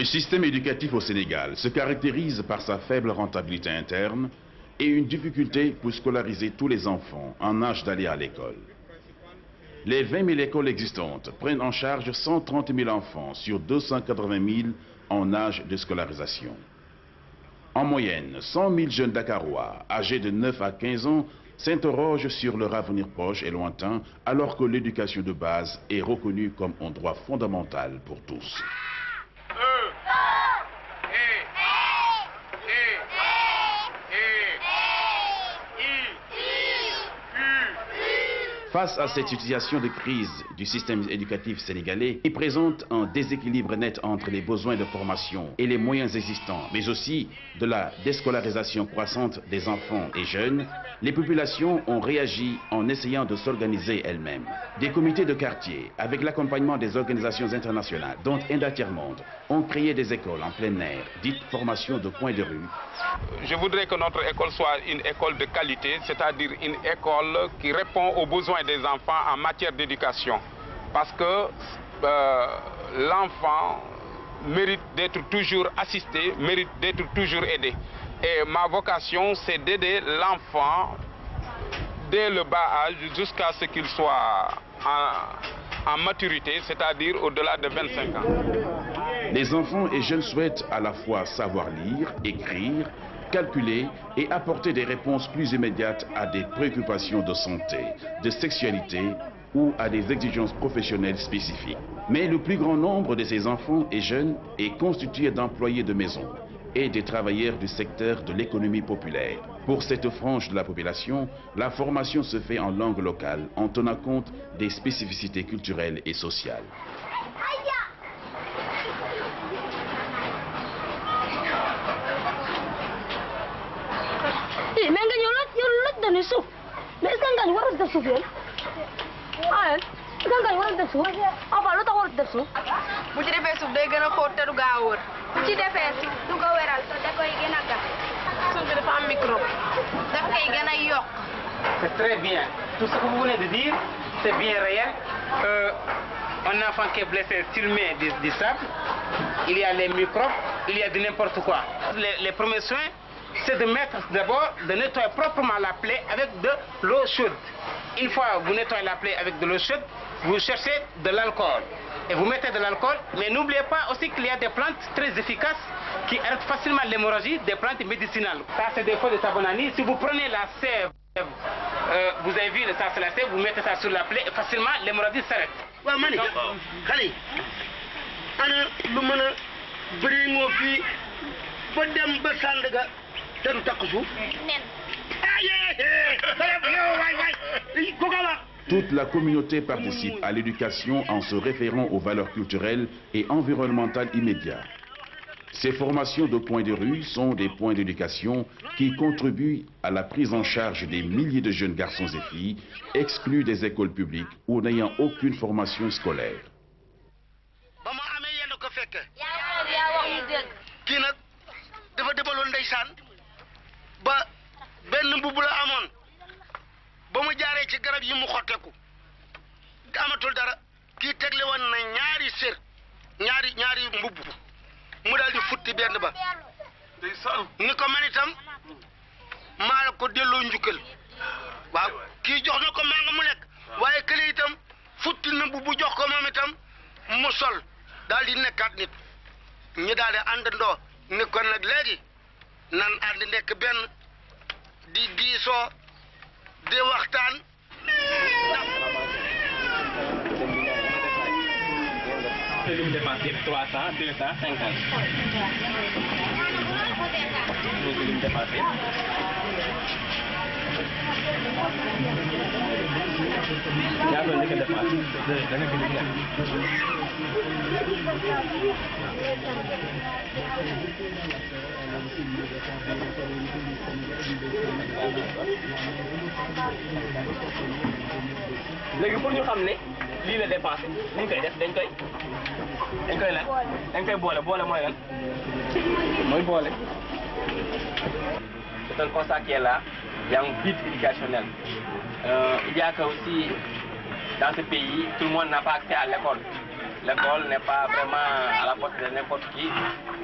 Le système éducatif au Sénégal se caractérise par sa faible rentabilité interne et une difficulté pour scolariser tous les enfants en âge d'aller à l'école. Les 20 000 écoles existantes prennent en charge 130 000 enfants sur 280 000 en âge de scolarisation. En moyenne, 100 000 jeunes Dakarois âgés de 9 à 15 ans s'interrogent sur leur avenir proche et lointain alors que l'éducation de base est reconnue comme un droit fondamental pour tous. Face à cette situation de crise du système éducatif sénégalais, il présente un déséquilibre net entre les besoins de formation et les moyens existants, mais aussi de la déscolarisation croissante des enfants et jeunes, les populations ont réagi en essayant de s'organiser elles-mêmes. Des comités de quartier, avec l'accompagnement des organisations internationales, dont Indatier-Monde, ont créé des écoles en plein air, dites formations de coin de rue, Je voudrais que notre école soit une école de qualité, c'est-à-dire une école qui répond aux besoins des enfants en matière d'éducation. Parce que euh, l'enfant mérite d'être toujours assisté, mérite d'être toujours aidé. Et ma vocation, c'est d'aider l'enfant dès le bas âge jusqu'à ce qu'il soit en, en maturité, c'est-à-dire au-delà de 25 ans. Les enfants et jeunes souhaitent à la fois savoir lire, écrire, calculer et apporter des réponses plus immédiates à des préoccupations de santé, de sexualité ou à des exigences professionnelles spécifiques. Mais le plus grand nombre de ces enfants et jeunes est constitué d'employés de maison et des travailleurs du secteur de l'économie populaire. Pour cette frange de la population, la formation se fait en langue locale en tenant compte des spécificités culturelles et sociales. Eh, mais nga ñëw la yow loj na ni suuf mais est-ce que ngañ warul def suuf yéen ah est-ce que ngañ warul def suuf enfin lu tax warul def suuf bu ci defee suuf day gën a xóot te du gaaw a wër. Bu ci defee suuf du ko weral te da koy gën a gas suuf bi dafa am microbe daf koy gën a yokk. C'est très bien. Tout ce que vous venez de dire, c'est bien réel. Euh, un enfant qui est blessé, s'il met du, du sable, il y a les microbes, il y a de n'importe quoi. Les, les premiers soins, c'est de mettre d'abord, de nettoyer proprement la plaie avec de l'eau chaude. Une fois que vous nettoyez la plaie avec de l'eau chaude, vous cherchez de l'alcool. Et vous mettez de l'alcool, mais n'oubliez pas aussi qu'il y a des plantes très efficaces qui arrêtent facilement l'hémorragie, des plantes médicinales. Ça, c'est des feuilles de sabonani. Si vous prenez la sève, euh, vous avez vu, ça c'est la sève, vous mettez ça sur la plaie et facilement l'hémorragie s'arrête. Te du takk suuf? Toute la communauté participe à l'éducation en se référant aux valeurs culturelles et environnementales immédiates. Ces formations de points de rue sont des points d'éducation qui contribuent à la prise en charge des milliers de jeunes garçons et filles exclus des écoles publiques ou n'ayant aucune formation scolaire. Ba benn mbubb la amoon ba mu jaaree ci garab yi mu xotteeku. amatul dara. kii tegle woon na ñaari sér ñaari ñaari mbubb mu daal di futti benn ba. Ni ko man itam maa la ko delloo njukkal. waaw kii jox na ko maa nga mu lekk waaye kële itam futti na mbubb jox ko moom itam mu sol. daal di nekkaat nit. ñi daal di àndandoo. ni nag léegi nan ànd nekk benn di diisoo di waxtaan. Te li mu dépense trois cent deux cent cinquante la njëkk a défensif da nga bind ñaar. léegi pour ñu xam ne lii la dépensé ni ñu koy def dañ koy dañ koy lan dañ koy boole boole mooy lan mooy boole. C'est un constat qui est là. Il y a un vide éducationnel. Euh, il y a que aussi, dans ce pays, tout le monde n'a pas accès à l'école. L'école n'est pas vraiment à la portée de n'importe qui.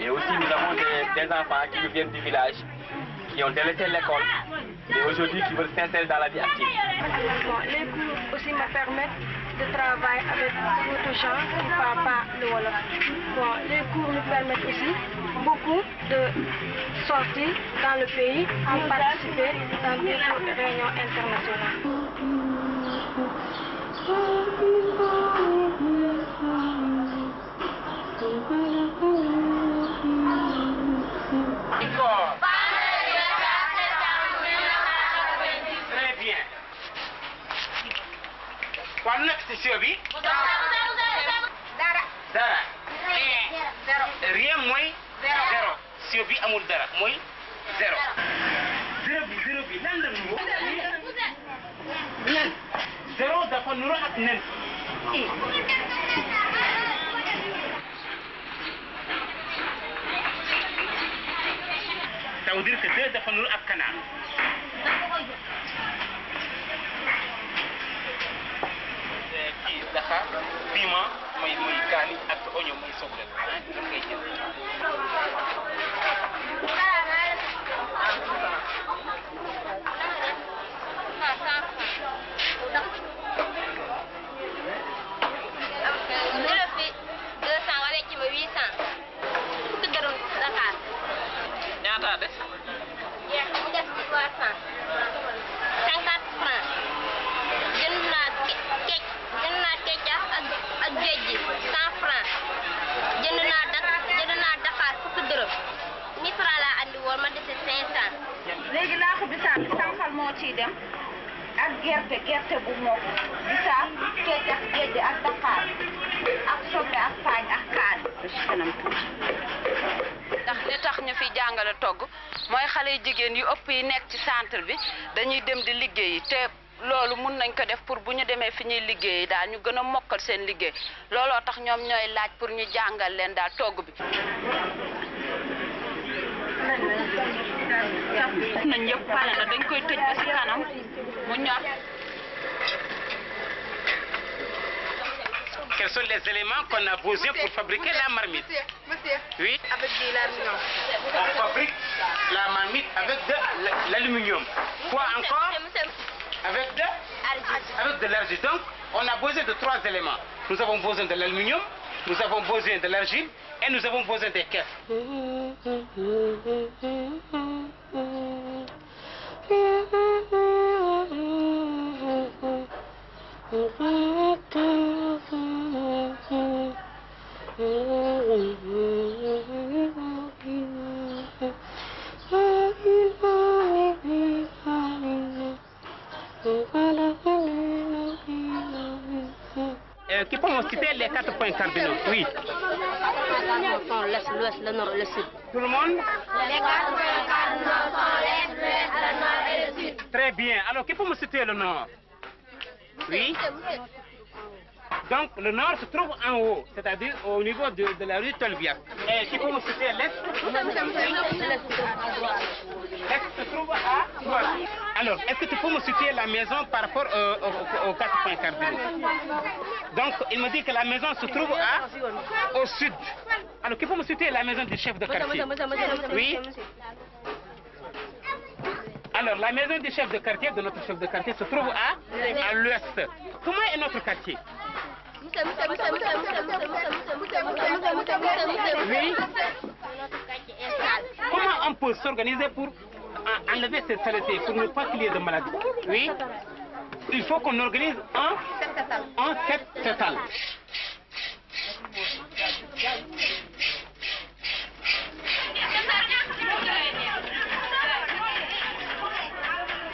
Et aussi, nous avons des, enfants qui viennent du village, qui ont délaissé l'école et aujourd'hui qui veulent s'insérer dans la vie active. Aussi de travailler avec d'autres gens qui ne parlent pas le Wolof. Les cours nous permettent aussi beaucoup de sortir dans le pays pour participer dans des réunions internationales. تشتهي بيك درع درع ريم موي؟ زيرو سيو بي أمول درع موي؟ زيرو زيرو بي زيرو بي نان لم نو نان زيرو دا كون نروح نان نعم. تودير كده دا كون نروح كنا yaasa piment muy muy kaani ak oignon muy soble daf koy jël kanam. Tuuti ndax li tax ñu fi jàngale togg mooy xale yu jigéen yu ëpp yi nekk ci centre bi dañuy dem di liggéeyi te loolu mun nañ ko def pour bu ñu demee fi ñuy liggéeyi daal ñu gën a mokkal seen liggéey. Looloo tax ñoom ñooy laaj pour ñu jàngal leen daal togg bi. nañ koy sont les éléments qu'on a besoin pour fabriquer la marmite monsieur Oui, avec du l'aluminium on fabrique la marmite avec de l'aluminium. Quoi encore? Avec de? Avec de l'argile. Donc, on a besoin de trois éléments. Nous avons besoin de l'aluminium, nous avons besoin de l'argile et nous avons besoin des caisses. Oui. Tout le monde? Très bien. Alors, qui peut me citer le nord Oui. Donc, le nord se trouve en haut, c'est-à-dire au niveau de, de la rue Tolbiac. Et qui peut me citer l'est L'est se trouve à droite. Alors, est-ce que tu peux me citer la maison par rapport euh, au- au- aux quatre points cardinaux? Donc, il me dit que la maison se trouve à, au sud. Alors, qui peut me citer la maison du chef de quartier? Oui. Alors, la maison du chef de quartier, de notre chef de quartier, se trouve à, à l'ouest. Comment est notre quartier? Oui. Comment on peut s'organiser pour en- enlever cette saleté, pour ne pas qu'il y ait de maladies Oui. Il faut qu'on organise un, un set total.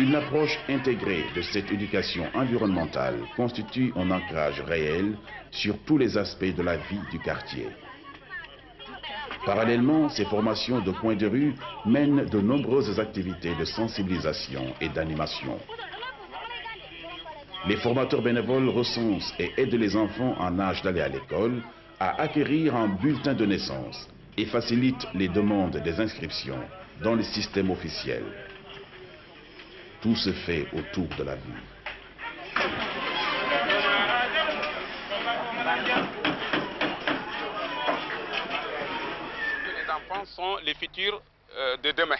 Une approche intégrée de cette éducation environnementale constitue un ancrage réel sur tous les aspects de la vie du quartier. Parallèlement, ces formations de coin de rue mènent de nombreuses activités de sensibilisation et d'animation. Les formateurs bénévoles recensent et aident les enfants en âge d'aller à l'école à acquérir un bulletin de naissance et facilitent les demandes des inscriptions dans le système officiel. Tout se fait autour de la vie. Les enfants sont les futurs euh, de demain,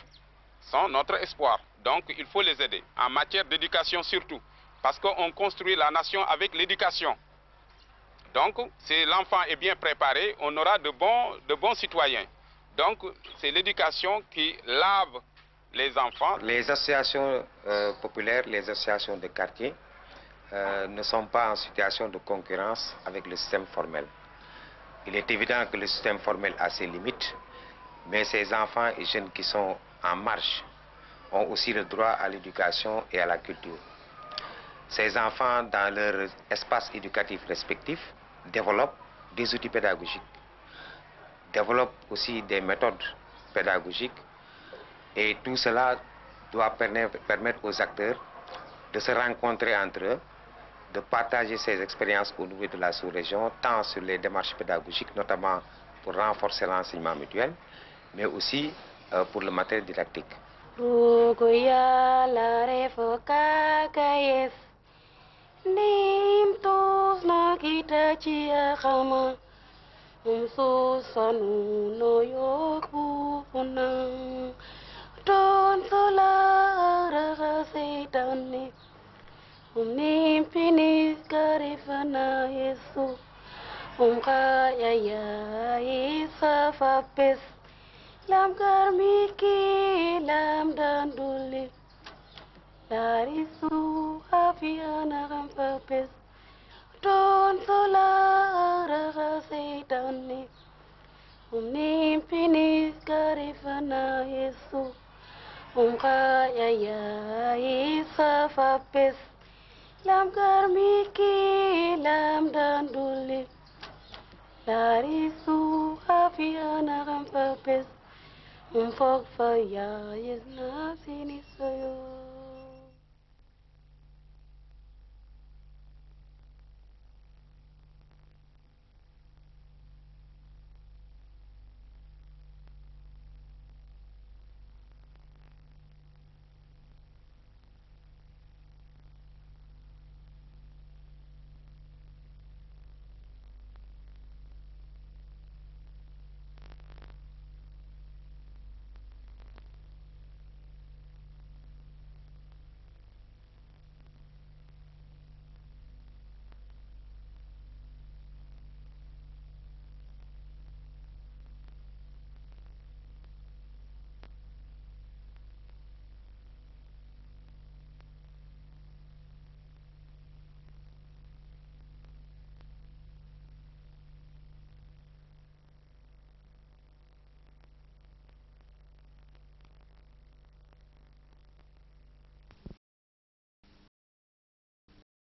sont notre espoir. Donc il faut les aider, en matière d'éducation surtout, parce qu'on construit la nation avec l'éducation. Donc si l'enfant est bien préparé, on aura de bons, de bons citoyens. Donc c'est l'éducation qui lave les associations euh, populaires, les associations de quartier euh, ne sont pas en situation de concurrence avec le système formel. Il est évident que le système formel a ses limites, mais ces enfants et jeunes qui sont en marche ont aussi le droit à l'éducation et à la culture. Ces enfants, dans leur espace éducatif respectif, développent des outils pédagogiques, développent aussi des méthodes pédagogiques et tout cela doit permettre aux acteurs de se rencontrer entre eux, de partager ces expériences au niveau de la sous-région, tant sur les démarches pédagogiques, notamment pour renforcer l'enseignement mutuel, mais aussi euh, pour le matériel didactique. shetani umimpini karifa na Yesu. Umkaya ya Isa fapes lam karmiki lam danduli larisu afiana kam fapes don solara shetani umimpini karifa na Yesu. Unka ya isa fapis lam garmiki lam danduli lari su hafi ana fapis unfok fa ya is na